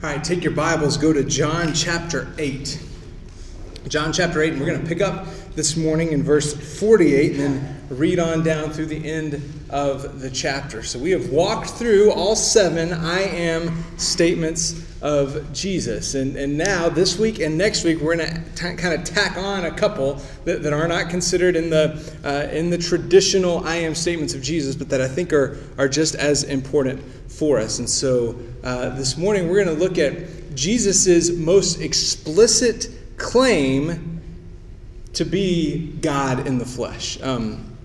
All right, take your Bibles, go to John chapter 8. John chapter 8, and we're going to pick up this morning in verse 48 and then read on down through the end of the chapter. So we have walked through all seven I am statements of Jesus. And, and now, this week and next week, we're going to kind of tack on a couple that, that are not considered in the, uh, in the traditional I am statements of Jesus, but that I think are, are just as important for us. And so uh, this morning we're going to look at Jesus' most explicit claim to be God in the flesh. Um,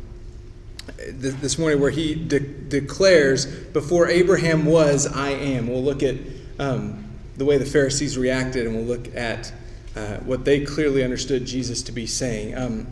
th- this morning, where he de- declares, Before Abraham was, I am. We'll look at um, the way the Pharisees reacted and we'll look at uh, what they clearly understood Jesus to be saying. Um,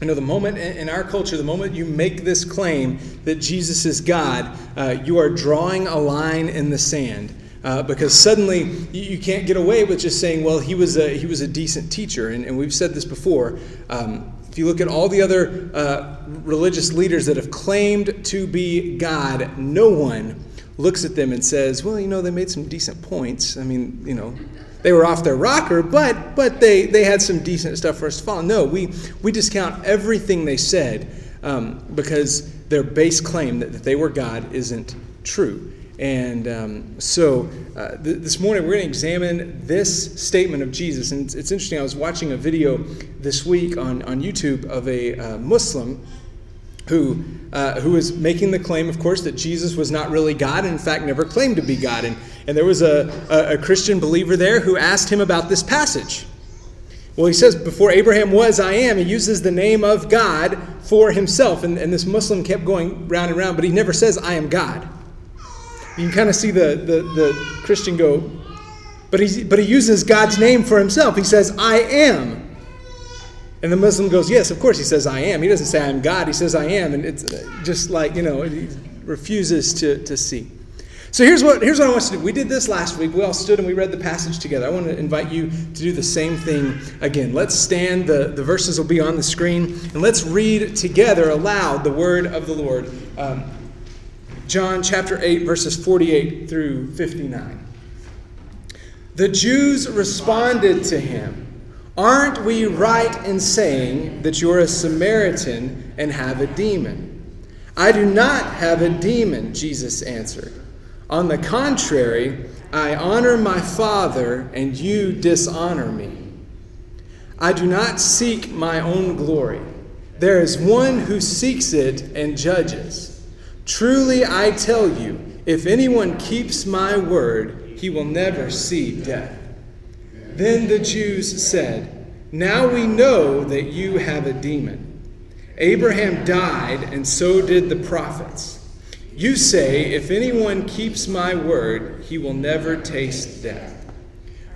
you know, the moment in our culture, the moment you make this claim that Jesus is God, uh, you are drawing a line in the sand. Uh, because suddenly you, you, can't get away with just saying, well, he was a, he was a decent teacher. And, and we've said this before. Um, if you look at all the other uh, religious leaders that have claimed to be God, no one looks at them and says, well, you know, they made some decent points. I mean, you know, they were off their rocker, but but they they had some decent stuff for us to follow. No, we we discount everything they said um, because their base claim that, that they were God isn't true. And um, so uh, th- this morning we're going to examine this statement of Jesus. And it's, it's, interesting, I was watching a video this week on, on YouTube of a uh, Muslim who, uh, who was making the claim, of course, that Jesus was not really God and, in fact, never claimed to be God. And, and there was a, a, a Christian believer there who asked him about this passage. Well, he says, Before Abraham was, I am. He uses the name of God for himself. And, and this Muslim kept going round and round, but he never says, I am God. You can kind of see the, the, the Christian go, but, he but he uses God's name for himself. He says, I am. And the Muslim goes, Yes, of course he says, I am. He doesn't say, I'm God. He says, I am. And it's just like, you know, he refuses to, to see. So here's what, here's what I want to do. We did this last week. We all stood and we read the passage together. I want to invite you to do the same thing again. Let's stand. The, the verses will be on the screen. And let's read together aloud the word of the Lord. Um, John chapter 8, verses 48 through 59. The Jews responded to him. Aren't we right in saying that you're a Samaritan and have a demon? I do not have a demon, Jesus answered. On the contrary, I honor my Father, and you dishonor me. I do not seek my own glory. There is one who seeks it and judges. Truly I tell you, if anyone keeps my word, he will never see death. Then the Jews said, Now we know that you have a demon. Abraham died, and so did the prophets. You say, If anyone keeps my word, he will never taste death.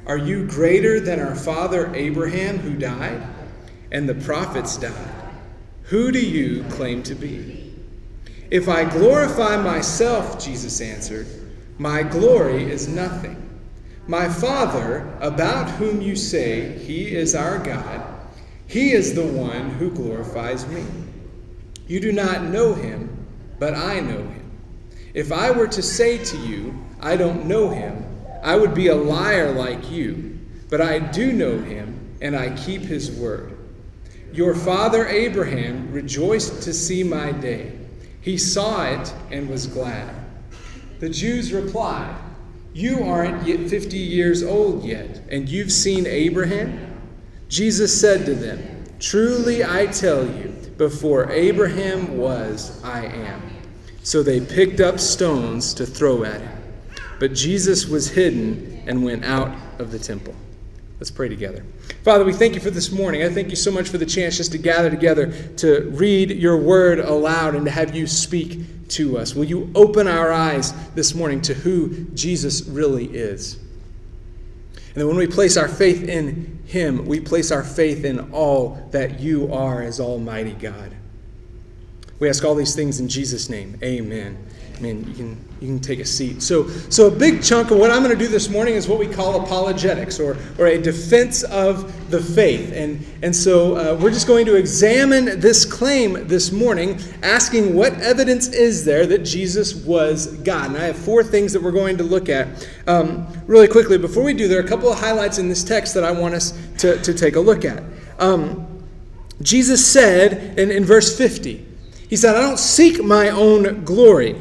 Are you greater than our father Abraham, who died? And the prophets died. Who do you claim to be? If I glorify myself, Jesus answered, my glory is nothing. My Father, about whom you say he is our God, he is the one who glorifies me. You do not know him, but I know him. If I were to say to you, I don't know him, I would be a liar like you. But I do know him, and I keep his word. Your father Abraham rejoiced to see my day. He saw it and was glad. The Jews replied, you aren't yet 50 years old yet, and you've seen Abraham? Jesus said to them, Truly I tell you, before Abraham was, I am. So they picked up stones to throw at him. But Jesus was hidden and went out of the temple. Let's pray together. Father, we thank you for this morning. I thank you so much for the chance just to gather together to read your word aloud and to have you speak to us. Will you open our eyes this morning to who Jesus really is? And then when we place our faith in Him, we place our faith in all that you are as Almighty God. We ask all these things in Jesus' name. Amen I mean, you can you can take a seat. So, so a big chunk of what I'm going to do this morning is what we call apologetics, or or a defense of the faith. And and so uh, we're just going to examine this claim this morning, asking what evidence is there that Jesus was God. And I have four things that we're going to look at um, really quickly. Before we do, there are a couple of highlights in this text that I want us to to take a look at. Um, Jesus said in, in verse 50, He said, I don't seek my own glory.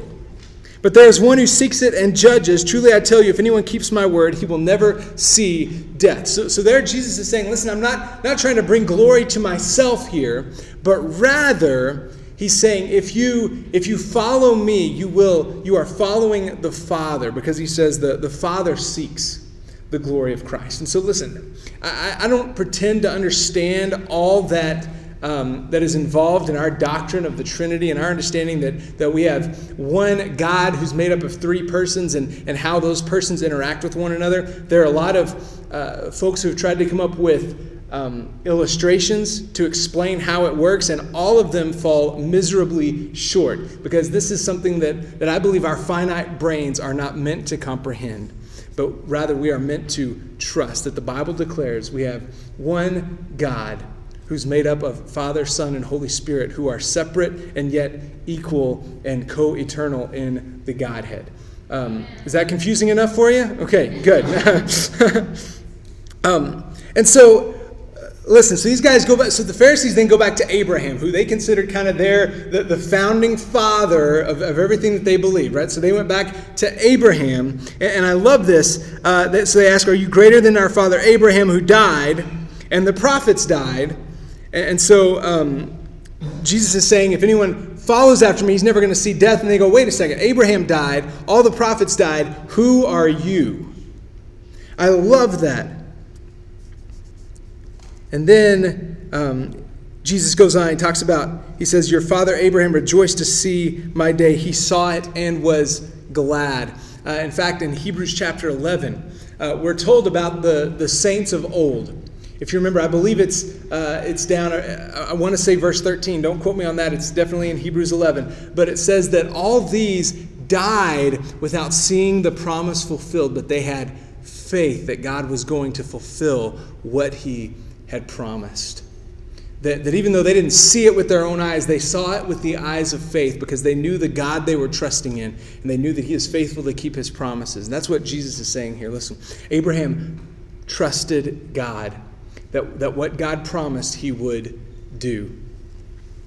But there is one who seeks it and judges. Truly, I tell you, if anyone keeps my word, he will never see death. So, so there, Jesus is saying, Listen, I'm not, not trying to bring glory to myself here, but rather, he's saying, if you, if you follow me, you will, you are following the Father, because he says the, the Father seeks the glory of Christ. And so, listen, I, I don't pretend to understand all that um, that is involved in our doctrine of the Trinity and our understanding that, that we have one God who's made up of three persons and, and how those persons interact with one another. There are a lot of uh, folks who have tried to come up with um, illustrations to explain how it works, and all of them fall miserably short because this is something that, that I believe our finite brains are not meant to comprehend but rather we are meant to trust that the Bible declares we have one God who's made up of Father, Son, and Holy Spirit, who are separate and yet equal and co eternal in the Godhead. Um, is that confusing enough for you? Okay, good. um, and so, uh, listen, so these guys go back, so the Pharisees then go back to Abraham, who they considered kind of their, the, the founding father of, of everything that they believed, right? So they went back to Abraham, and, and I love this. Uh, that, so they ask, Are you greater than our father Abraham, who died, and the prophets died? And so um, Jesus is saying, if anyone follows after me, he's never going to see death. And they go, wait a second, Abraham died, all the prophets died. Who are you? I love that. And then um, Jesus goes on, he talks about, he says, Your father Abraham rejoiced to see my day. He saw it and was glad. Uh, in fact, in Hebrews chapter 11, uh, we're told about the, the saints of old. If you remember, I believe it's, uh, it's down, uh, I want to say verse 13. Don't quote me on that. It's definitely in Hebrews 11. But it says that all these died without seeing the promise fulfilled, but they had faith that God was going to fulfill what he had promised. That, that even though they didn't see it with their own eyes, they saw it with the eyes of faith because they knew the God they were trusting in, and they knew that He is faithful to keep His promises. And that's what Jesus is saying here. Listen, Abraham trusted God that, that what God promised he would do.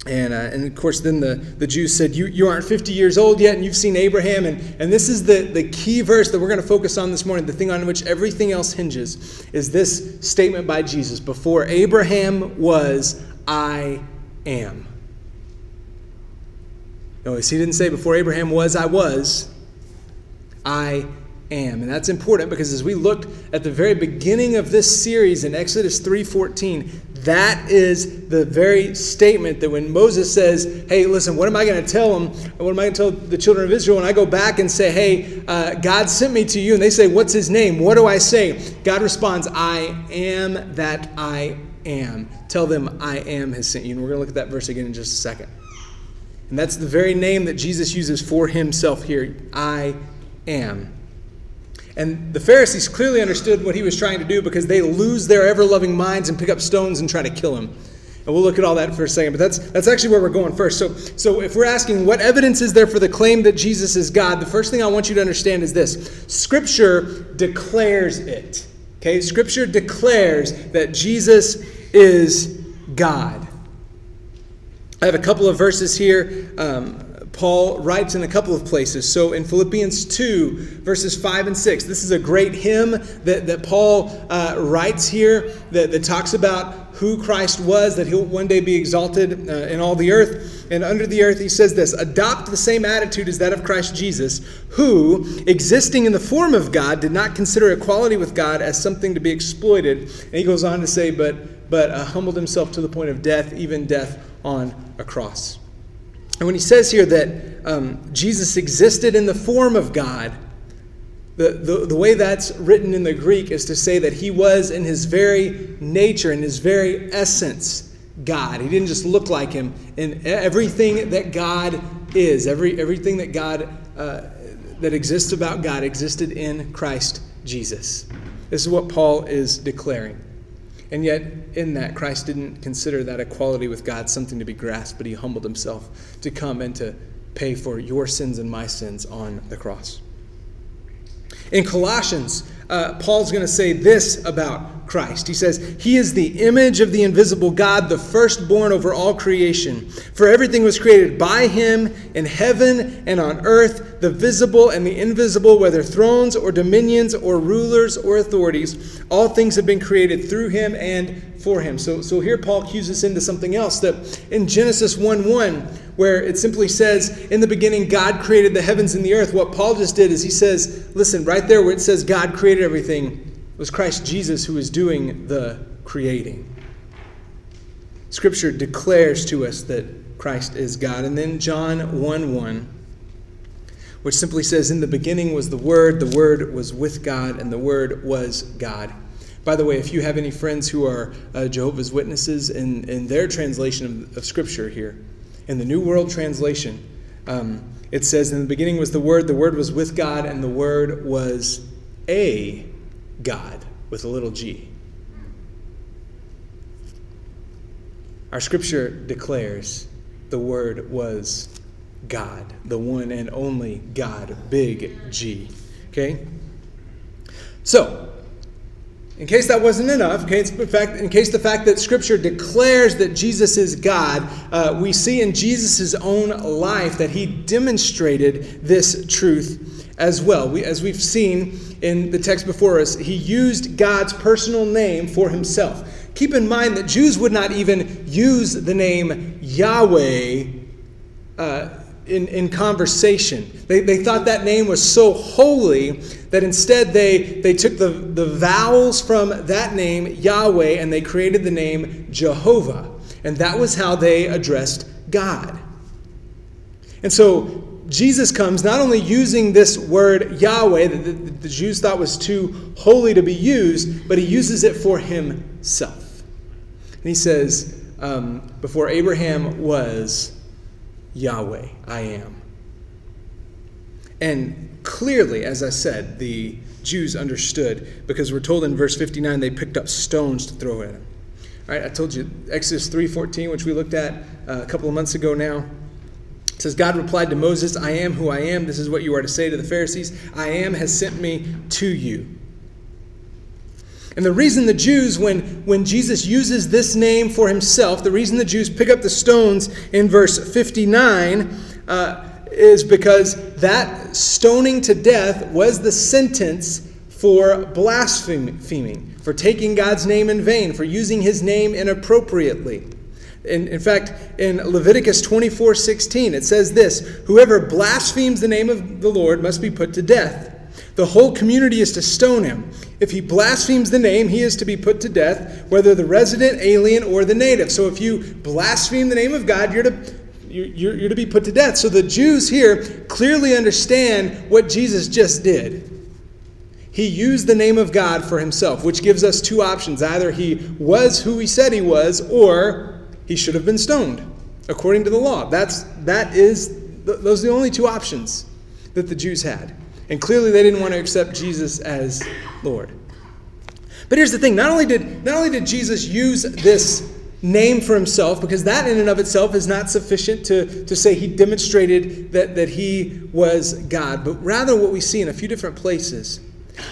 And, uh, and of course, then the, the Jews said, you, you aren't 50 years old yet, and you've seen Abraham. And, and this is the, the key verse that we're going to focus on this morning. The thing on which everything else hinges is this statement by Jesus Before Abraham was, I am. Notice he didn't say, Before Abraham was, I was. I am. And that's important because as we looked at the very beginning of this series in Exodus 3:14, that is the very statement that when Moses says, "Hey, listen, what am I going to tell them? What am I going to tell the children of Israel?" And I go back and say, "Hey, uh, God sent me to you," and they say, "What's His name?" What do I say? God responds, "I am that I am." Tell them, "I am has sent you." And we're going to look at that verse again in just a second. And that's the very name that Jesus uses for Himself here. I am. And the Pharisees clearly understood what he was trying to do because they lose their ever loving minds and pick up stones and try to kill him. And we'll look at all that for a second, but that's, that's actually where we're going first. So, so, if we're asking what evidence is there for the claim that Jesus is God, the first thing I want you to understand is this Scripture declares it. Okay? Scripture declares that Jesus is God. I have a couple of verses here. Um, Paul writes in a couple of places. So in Philippians 2, verses 5 and 6, this is a great hymn that, that Paul uh, writes here that, that talks about who Christ was, that he'll one day be exalted uh, in all the earth. And under the earth, he says this Adopt the same attitude as that of Christ Jesus, who, existing in the form of God, did not consider equality with God as something to be exploited. And he goes on to say, But, but uh, humbled himself to the point of death, even death on a cross. And when he says here that um, Jesus existed in the form of God, the, the, the way that's written in the Greek is to say that he was in his very nature, in his very essence, God. He didn't just look like him. In everything that God is, every, everything that God uh, that exists about God existed in Christ Jesus. This is what Paul is declaring. And yet, in that, Christ didn't consider that equality with God something to be grasped, but he humbled himself to come and to pay for your sins and my sins on the cross. In Colossians, uh, Paul's going to say this about Christ. He says, He is the image of the invisible God, the firstborn over all creation. For everything was created by Him in heaven and on earth, the visible and the invisible, whether thrones or dominions or rulers or authorities. All things have been created through Him and for Him. So, so here Paul cues us into something else that in Genesis 1 1, where it simply says, In the beginning, God created the heavens and the earth. What Paul just did is he says, Listen, right there where it says God created everything, was Christ Jesus who was doing the creating. Scripture declares to us that Christ is God. And then John 1 1, which simply says, In the beginning was the Word, the Word was with God, and the Word was God. By the way, if you have any friends who are uh, Jehovah's Witnesses in, in their translation of, of Scripture here, in the New World Translation, um, it says, In the beginning was the Word, the Word was with God, and the Word was a God with a little g. Our scripture declares the Word was God, the one and only God, big G. Okay? So, in case that wasn't enough, okay, in, fact, in case the fact that Scripture declares that Jesus is God, uh, we see in Jesus' own life that he demonstrated this truth as well. We, as we've seen in the text before us, he used God's personal name for himself. Keep in mind that Jews would not even use the name Yahweh uh, in, in conversation. They, they thought that name was so holy that instead they, they took the, the vowels from that name, Yahweh, and they created the name Jehovah. And that was how they addressed God. And so Jesus comes not only using this word Yahweh that the, the Jews thought was too holy to be used, but he uses it for himself. And he says, um, Before Abraham was, Yahweh, I am. And clearly, as I said, the Jews understood because we're told in verse 59 they picked up stones to throw at him. All right, I told you Exodus 3:14, which we looked at uh, a couple of months ago now. It says, God replied to Moses, I am who I am. This is what you are to say to the Pharisees. I am has sent me to you. And the reason the Jews, when, when Jesus uses this name for himself, the reason the Jews pick up the stones in verse 59 uh, is because that stoning to death was the sentence for blaspheming, for taking God's name in vain, for using his name inappropriately. In, in fact, in Leviticus 24 16, it says this Whoever blasphemes the name of the Lord must be put to death. The whole community is to stone him. If he blasphemes the name, he is to be put to death, whether the resident, alien, or the native. So if you blaspheme the name of God, you're to, you're, you're to be put to death. So the Jews here clearly understand what Jesus just did. He used the name of God for himself, which gives us two options. Either he was who he said he was, or he should have been stoned, according to the law. That's, that is, those are the only two options that the Jews had. And clearly they didn't want to accept Jesus as Lord. But here's the thing, not only did not only did Jesus use this name for himself, because that in and of itself is not sufficient to, to say he demonstrated that, that he was God, but rather what we see in a few different places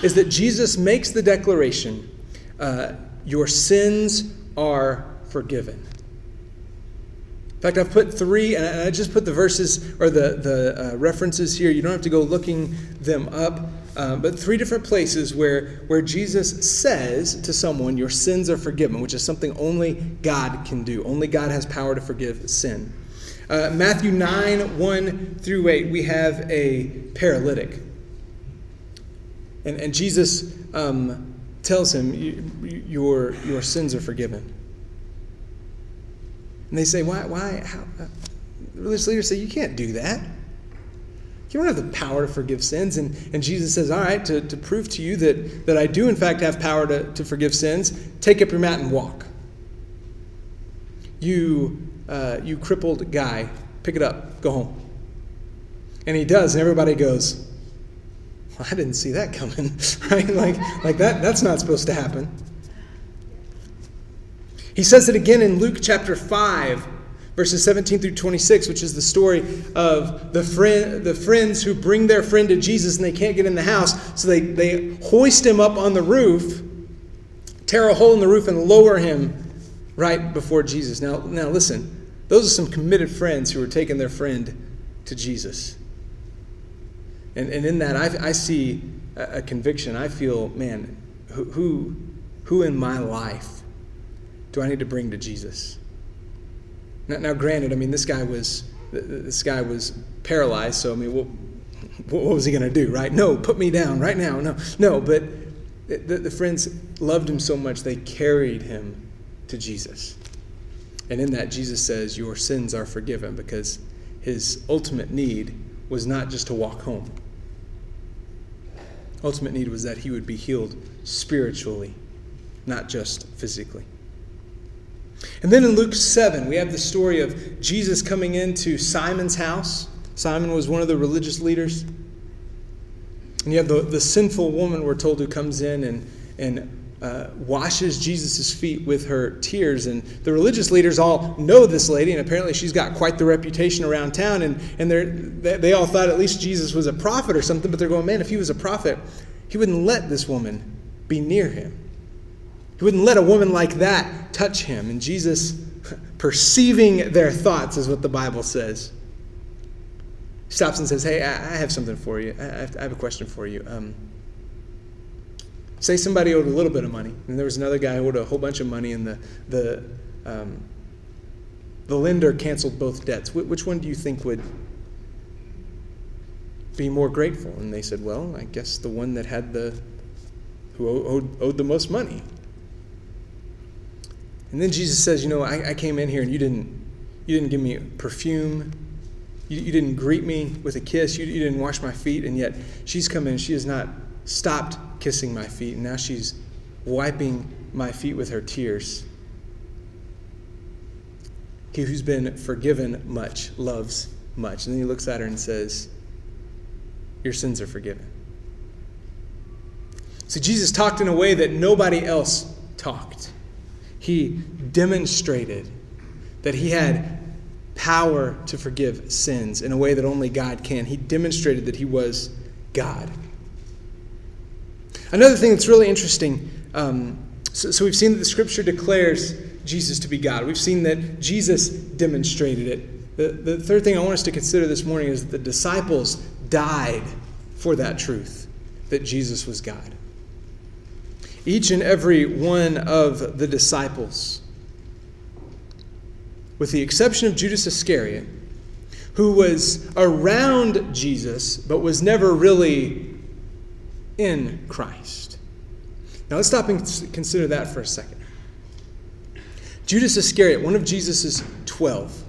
is that Jesus makes the declaration, uh, Your sins are forgiven fact, I've put three, and I just put the verses or the, the uh, references here. You don't have to go looking them up. Uh, but three different places where, where Jesus says to someone, Your sins are forgiven, which is something only God can do. Only God has power to forgive sin. Uh, Matthew 9, 1 through 8, we have a paralytic. And, and Jesus um, tells him, your, your sins are forgiven. And they say, why, why, how? Uh, religious leaders say, you can't do that. You don't have the power to forgive sins. And, and Jesus says, all right, to, to prove to you that, that I do in fact have power to, to forgive sins, take up your mat and walk. You, uh, you crippled guy, pick it up, go home. And he does, and everybody goes, well, I didn't see that coming, right? Like, like that, that's not supposed to happen. He says it again in Luke chapter 5, verses 17 through 26, which is the story of the, friend, the friends who bring their friend to Jesus and they can't get in the house. So they, they hoist him up on the roof, tear a hole in the roof, and lower him right before Jesus. Now, now listen, those are some committed friends who are taking their friend to Jesus. And, and in that, I, I see a, a conviction. I feel, man, who, who, who in my life do I need to bring to Jesus? Now, now granted, I mean, this guy was this guy was paralyzed, so I mean, what, what was he going to do, right? No, put me down right now. No, no, but the, the friends loved him so much they carried him to Jesus. And in that, Jesus says, Your sins are forgiven because his ultimate need was not just to walk home. Ultimate need was that he would be healed spiritually, not just physically. And then in Luke 7, we have the story of Jesus coming into Simon's house. Simon was one of the religious leaders. And you have the, the sinful woman, we're told, who comes in and, and uh, washes Jesus' feet with her tears. And the religious leaders all know this lady, and apparently she's got quite the reputation around town. And, and they they all thought at least Jesus was a prophet or something, but they're going, man, if he was a prophet, he wouldn't let this woman be near him. He wouldn't let a woman like that touch him. And Jesus, perceiving their thoughts, is what the Bible says, stops and says, Hey, I have something for you. I have a question for you. Um, say somebody owed a little bit of money, and there was another guy who owed a whole bunch of money, and the, the, um, the lender canceled both debts. Which one do you think would be more grateful? And they said, Well, I guess the one that had the, who owed, owed the most money. And then Jesus says, You know, I, I came in here and you didn't, you didn't give me perfume. You, you didn't greet me with a kiss. You, you didn't wash my feet. And yet she's come in. She has not stopped kissing my feet. And now she's wiping my feet with her tears. He who's been forgiven much loves much. And then he looks at her and says, Your sins are forgiven. So Jesus talked in a way that nobody else talked he demonstrated that he had power to forgive sins in a way that only God can. He demonstrated that he was God. Another thing that's really interesting um, so, so, we've seen that the scripture declares Jesus to be God. We've seen that Jesus demonstrated it. The, the third thing I want us to consider this morning is that the disciples died for that truth that Jesus was God each and every one of the disciples, with the exception of Judas Iscariot, who was around Jesus but was never really in Christ. Now let's stop and consider that for a second. Judas Iscariot, one of Jesus' 12,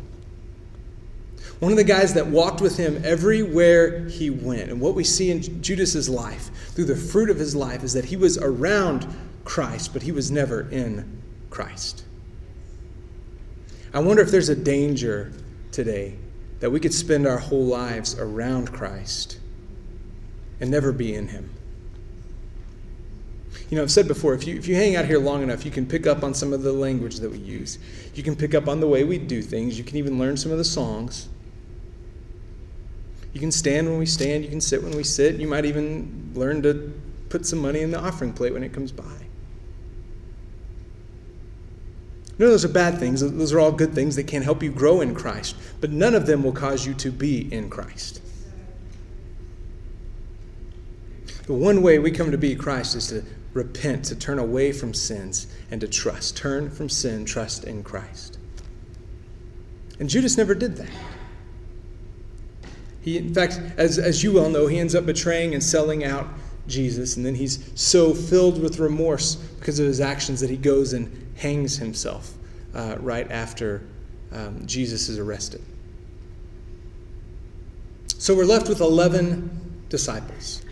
one of the guys that walked with him everywhere he went. And what we see in Judas's life, through the fruit of his life, is that he was around Christ, but he was never in Christ. I wonder if there's a danger today that we could spend our whole lives around Christ and never be in him. You know, I've said before, if you, if you hang out here long enough, you can pick up on some of the language that we use. You can pick up on the way we do things. You can even learn some of the songs. You can stand when we stand, you can sit when we sit. You might even learn to put some money in the offering plate when it comes by. Of those are bad things. Those are all good things that can help you grow in Christ, but none of them will cause you to be in Christ. The one way we come to be Christ is to repent, to turn away from sins, and to trust. Turn from sin, trust in Christ. And Judas never did that. He, in fact, as, as you well know, he ends up betraying and selling out Jesus, and then he's so filled with remorse because of his actions that he goes and hangs himself uh, right after um, Jesus is arrested. So we're left with 11 disciples,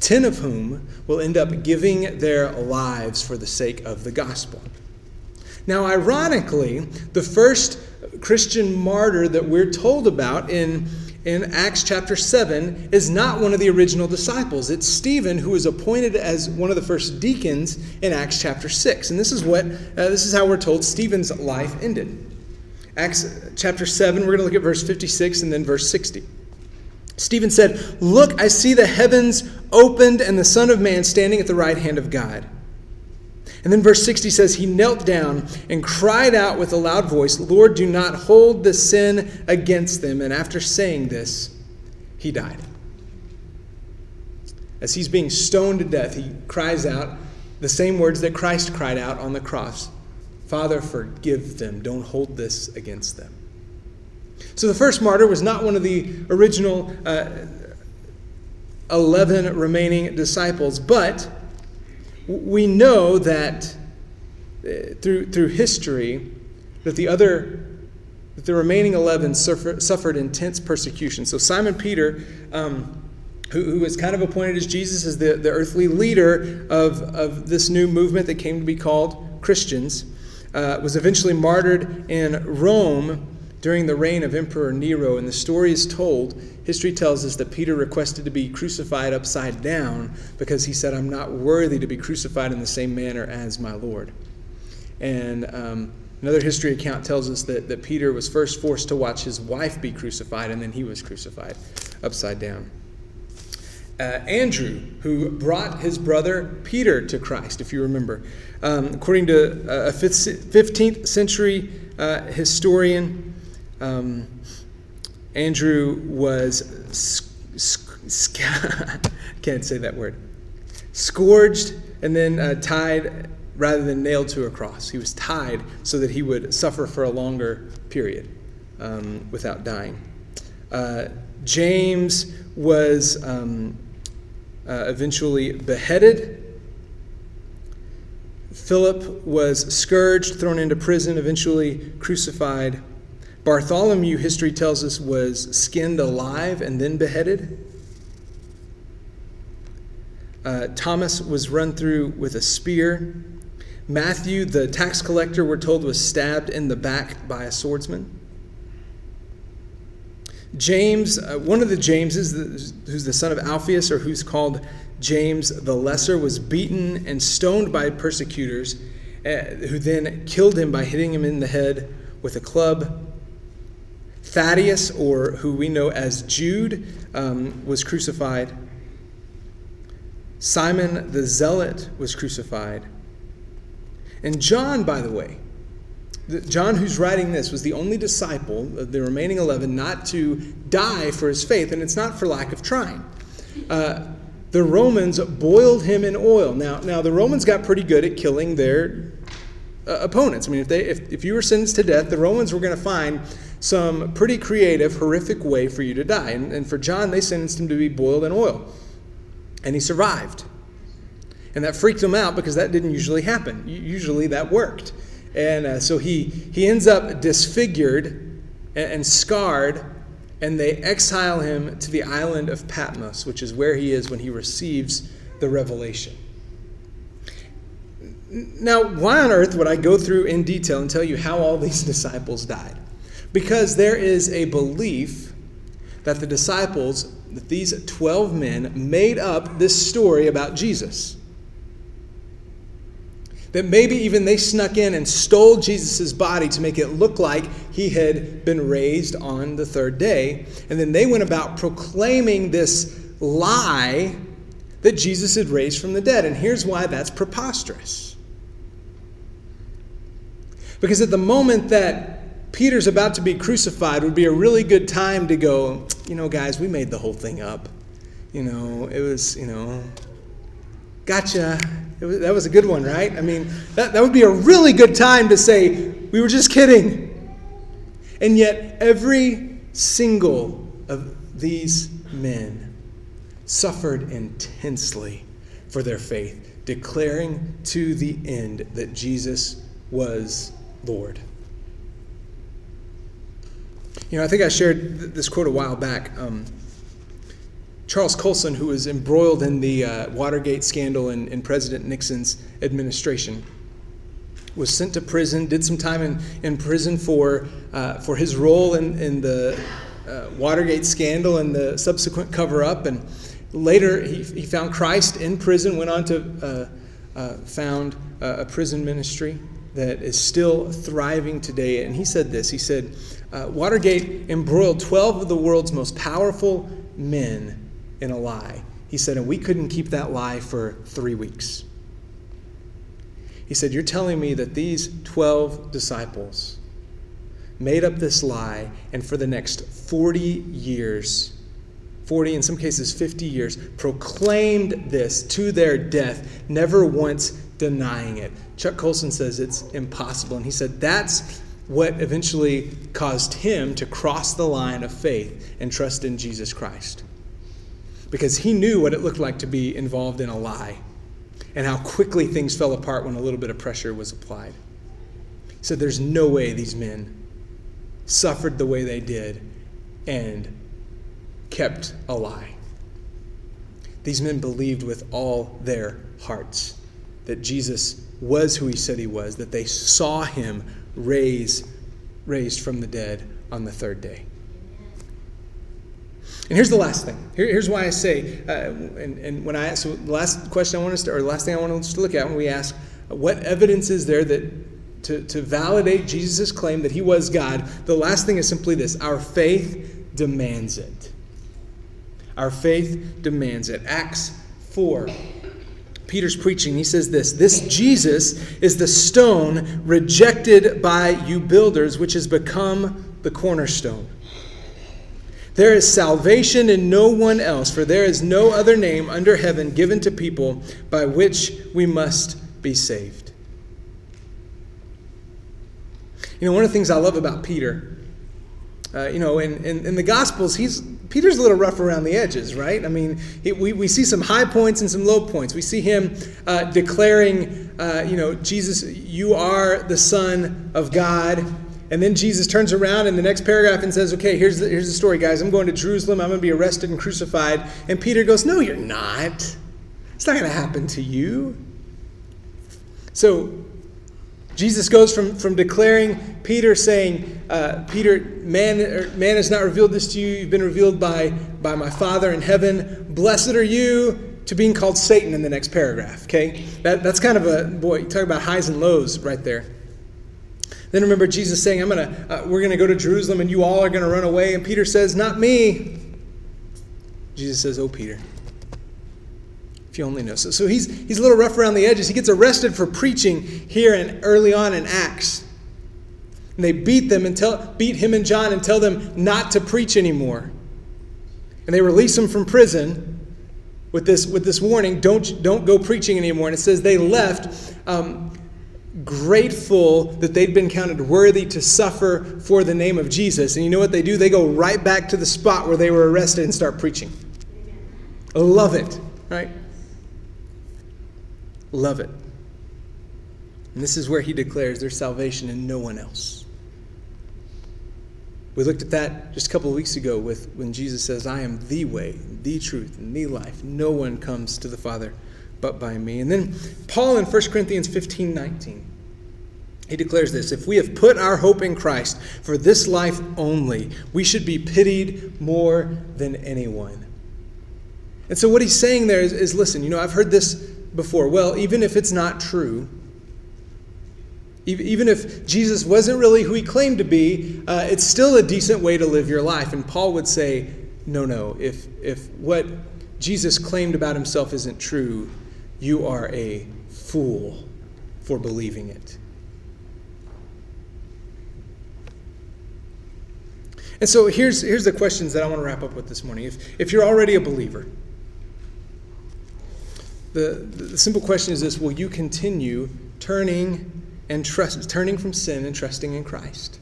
10 of whom will end up giving their lives for the sake of the gospel. Now, ironically, the first Christian martyr that we're told about in, in Acts chapter 7 is not one of the original disciples. It's Stephen who was appointed as one of the first deacons in Acts chapter 6. And this is what uh, this is how we're told Stephen's life ended. Acts chapter 7, we're going to look at verse 56 and then verse 60. Stephen said, Look, I see the heavens opened and the Son of Man standing at the right hand of God. And then verse 60 says, He knelt down and cried out with a loud voice, Lord, do not hold the sin against them. And after saying this, he died. As he's being stoned to death, he cries out the same words that Christ cried out on the cross Father, forgive them. Don't hold this against them. So the first martyr was not one of the original uh, 11 remaining disciples, but we know that uh, through, through history that the other that the remaining 11 suffer, suffered intense persecution. So simon peter um, who, who was kind of appointed as jesus as the, the earthly leader of, of this new movement that came to be called christians uh, was eventually martyred in rome during the reign of emperor nero. And the story is told History tells us that Peter requested to be crucified upside down because he said, I'm not worthy to be crucified in the same manner as my Lord. And um, another history account tells us that, that Peter was first forced to watch his wife be crucified, and then he was crucified upside down. Uh, Andrew, who brought his brother Peter to Christ, if you remember. Um, according to a 15th century uh, historian, um, Andrew was, can't say that word, scourged and then uh, tied rather than nailed to a cross. He was tied so that he would suffer for a longer period um, without dying. Uh, James was um, uh, eventually beheaded. Philip was scourged, thrown into prison, eventually crucified. Bartholomew, history tells us, was skinned alive and then beheaded. Uh, Thomas was run through with a spear. Matthew, the tax collector, we're told, was stabbed in the back by a swordsman. James, uh, one of the Jameses, who's the son of Alphaeus, or who's called James the Lesser, was beaten and stoned by persecutors, uh, who then killed him by hitting him in the head with a club. Thaddeus, or who we know as Jude, um, was crucified. Simon the Zealot was crucified. And John, by the way, John, who's writing this, was the only disciple of the remaining 11 not to die for his faith, and it's not for lack of trying. Uh, the Romans boiled him in oil. Now, now the Romans got pretty good at killing their uh, opponents. I mean, if, they, if, if you were sentenced to death, the Romans were going to find some pretty creative, horrific way for you to die. And, and for John, they sentenced him to be boiled in oil. And he survived. And that freaked him out because that didn't usually happen. Usually that worked. And uh, so he, he ends up disfigured and, and scarred, and they exile him to the island of Patmos, which is where he is when he receives the revelation. Now, why on earth would I go through in detail and tell you how all these disciples died? Because there is a belief that the disciples, that these 12 men, made up this story about Jesus. That maybe even they snuck in and stole Jesus' body to make it look like he had been raised on the third day. And then they went about proclaiming this lie that Jesus had raised from the dead. And here's why that's preposterous. Because at the moment that Peter's about to be crucified would be a really good time to go, you know, guys, we made the whole thing up. You know, it was, you know, gotcha. Was, that was a good one, right? I mean, that, that would be a really good time to say, we were just kidding. And yet, every single of these men suffered intensely for their faith, declaring to the end that Jesus was Lord. You know, I think I shared this quote a while back. Um, Charles Colson, who was embroiled in the uh, Watergate scandal in, in, President Nixon's administration, was sent to prison, did some time in, in prison for, uh, for his role in, in the uh, Watergate scandal and the subsequent cover up. And later, he, he found Christ in prison, went on to uh, uh, found a prison ministry that is still thriving today. And he said this He said, uh, Watergate embroiled 12 of the world's most powerful men in a lie. He said, and we couldn't keep that lie for three weeks. He said, You're telling me that these 12 disciples made up this lie, and for the next 40 years, 40, in some cases 50 years, proclaimed this to their death, never once denying it. Chuck Colson says it's impossible. And he said that's what eventually caused him to cross the line of faith and trust in Jesus Christ. Because he knew what it looked like to be involved in a lie and how quickly things fell apart when a little bit of pressure was applied. He said, There's no way these men suffered the way they did and kept a lie. These men believed with all their hearts that Jesus was who he said he was, that they saw him raise, raised from the dead on the third day. And here's the last thing. Here, here's why I say, uh, and, and when I ask, so the last question I want us to, or the last thing I want us to look at when we ask, what evidence is there that to, to validate Jesus' claim that he was God, the last thing is simply this our faith demands it. Our faith demands it. Acts 4. Peter's preaching. He says this This Jesus is the stone rejected by you builders, which has become the cornerstone. There is salvation in no one else, for there is no other name under heaven given to people by which we must be saved. You know, one of the things I love about Peter, uh, you know, in, in, in the Gospels, he's Peter's a little rough around the edges, right? I mean, he, we, we see some high points and some low points. We see him uh, declaring, uh, you know, Jesus, you are the Son of God. And then Jesus turns around in the next paragraph and says, okay, here's the, here's the story, guys. I'm going to Jerusalem. I'm going to be arrested and crucified. And Peter goes, no, you're not. It's not going to happen to you. So Jesus goes from, from declaring Peter saying, uh, Peter, man, er, man has not revealed this to you. You've been revealed by, by my Father in heaven. Blessed are you to being called Satan in the next paragraph. Okay? That, that's kind of a, boy, talk about highs and lows right there. Then remember Jesus saying, I'm gonna, uh, we're going to go to Jerusalem and you all are going to run away. And Peter says, Not me. Jesus says, Oh, Peter. If you only know. So, so he's, he's a little rough around the edges. He gets arrested for preaching here and early on in Acts. And they beat them and tell, beat him and John and tell them not to preach anymore. And they release him from prison with this, with this warning don't, don't go preaching anymore. And it says they left um, grateful that they'd been counted worthy to suffer for the name of Jesus. And you know what they do? They go right back to the spot where they were arrested and start preaching. I love it, right? Love it. And this is where he declares there's salvation in no one else. We looked at that just a couple of weeks ago with when Jesus says, I am the way, the truth, and the life. No one comes to the Father but by me. And then Paul in 1 Corinthians 15 19, he declares this If we have put our hope in Christ for this life only, we should be pitied more than anyone. And so what he's saying there is, is listen, you know, I've heard this before. Well, even if it's not true, even if Jesus wasn't really who he claimed to be, uh, it's still a decent way to live your life. And Paul would say, no, no, if, if what Jesus claimed about himself isn't true, you are a fool for believing it. And so here's, here's the questions that I want to wrap up with this morning. If, if you're already a believer, the, the simple question is this will you continue turning and trust, turning from sin and trusting in Christ?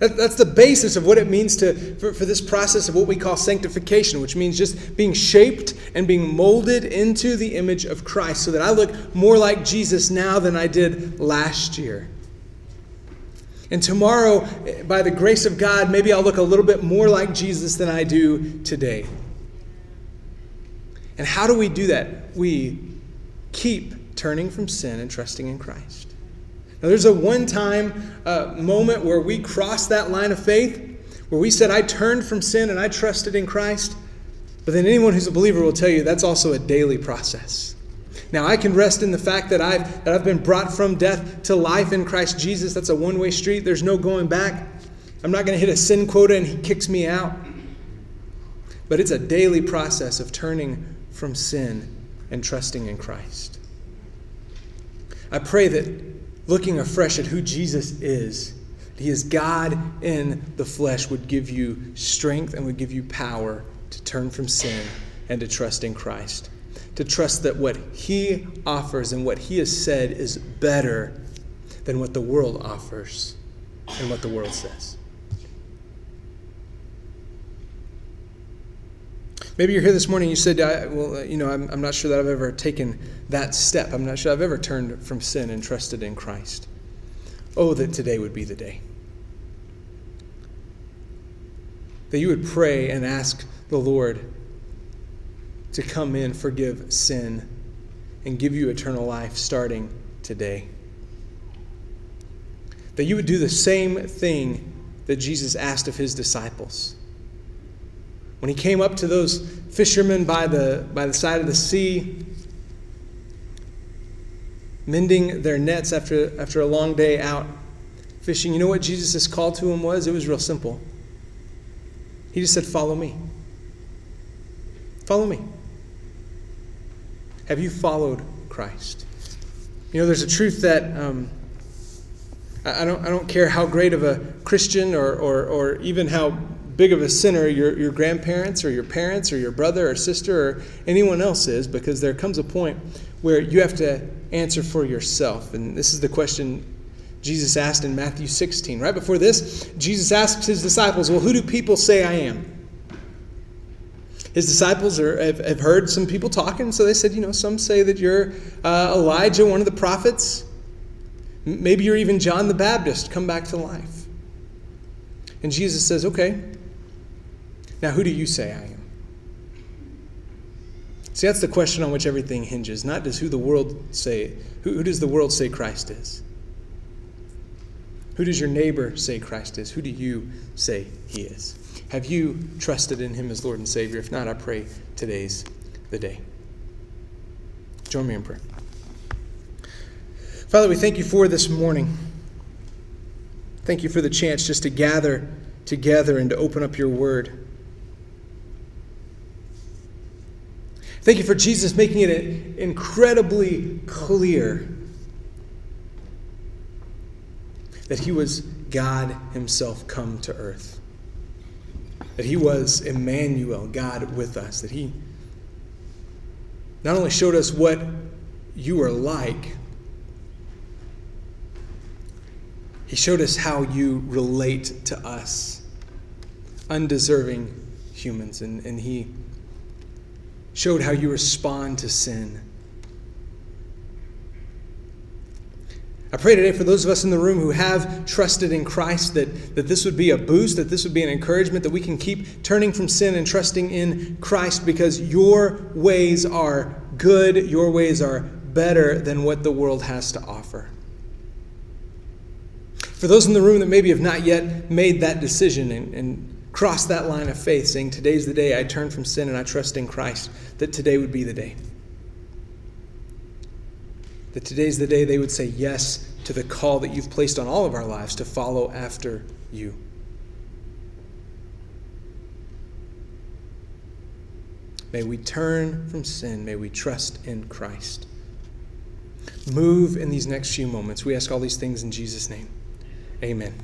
That, that's the basis of what it means to, for, for this process of what we call sanctification, which means just being shaped and being molded into the image of Christ so that I look more like Jesus now than I did last year. And tomorrow, by the grace of God, maybe I'll look a little bit more like Jesus than I do today. And how do we do that? We keep turning from sin and trusting in Christ. Now, there's a one time uh, moment where we cross that line of faith, where we said, I turned from sin and I trusted in Christ. But then anyone who's a believer will tell you that's also a daily process. Now, I can rest in the fact that I've, that I've been brought from death to life in Christ Jesus. That's a one way street, there's no going back. I'm not going to hit a sin quota and he kicks me out. But it's a daily process of turning from sin and trusting in Christ. I pray that looking afresh at who Jesus is, he is God in the flesh, would give you strength and would give you power to turn from sin and to trust in Christ. To trust that what he offers and what he has said is better than what the world offers and what the world says. Maybe you're here this morning. And you said, "Well, uh, you know, I'm, I'm not sure that I've ever taken that step. I'm not sure I've ever turned from sin and trusted in Christ." Oh, that today would be the day. That you would pray and ask the Lord to come in, forgive sin, and give you eternal life starting today. That you would do the same thing that Jesus asked of his disciples when he came up to those fishermen by the, by the side of the sea, mending their nets after, after a long day out fishing, you know what Jesus' call to him was? It was real simple. He just said, Follow me. Follow me. Have you followed Christ? You know, there's a truth that um, I, don't, I don't care how great of a Christian or, or, or even how big of a sinner your, your grandparents or your parents or your brother or sister or anyone else is, because there comes a point where you have to answer for yourself. And this is the question Jesus asked in Matthew 16. Right before this, Jesus asks his disciples, Well, who do people say I am? His disciples are, have, have heard some people talking, so they said, You know, some say that you're uh, Elijah, one of the prophets. Maybe you're even John the Baptist, come back to life. And Jesus says, Okay, now, who do you say I am? See, that's the question on which everything hinges. Not does who the world say, who, who does the world say Christ is? Who does your neighbor say Christ is? Who do you say he is? Have you trusted in him as Lord and Savior? If not, I pray today's the day. Join me in prayer. Father, we thank you for this morning. Thank you for the chance just to gather together and to open up your word. Thank you for Jesus making it incredibly clear that he was God himself come to earth. That he was Emmanuel, God with us. That he not only showed us what you are like, he showed us how you relate to us, undeserving humans. And, and he showed how you respond to sin. I pray today for those of us in the room who have trusted in Christ that, that this would be a boost, that this would be an encouragement, that we can keep turning from sin and trusting in Christ because your ways are good, your ways are better than what the world has to offer. For those in the room that maybe have not yet made that decision and, and cross that line of faith, saying, Today's the day I turn from sin and I trust in Christ, that today would be the day. That today's the day they would say yes to the call that you've placed on all of our lives to follow after you. May we turn from sin. May we trust in Christ. Move in these next few moments. We ask all these things in Jesus' name. Amen.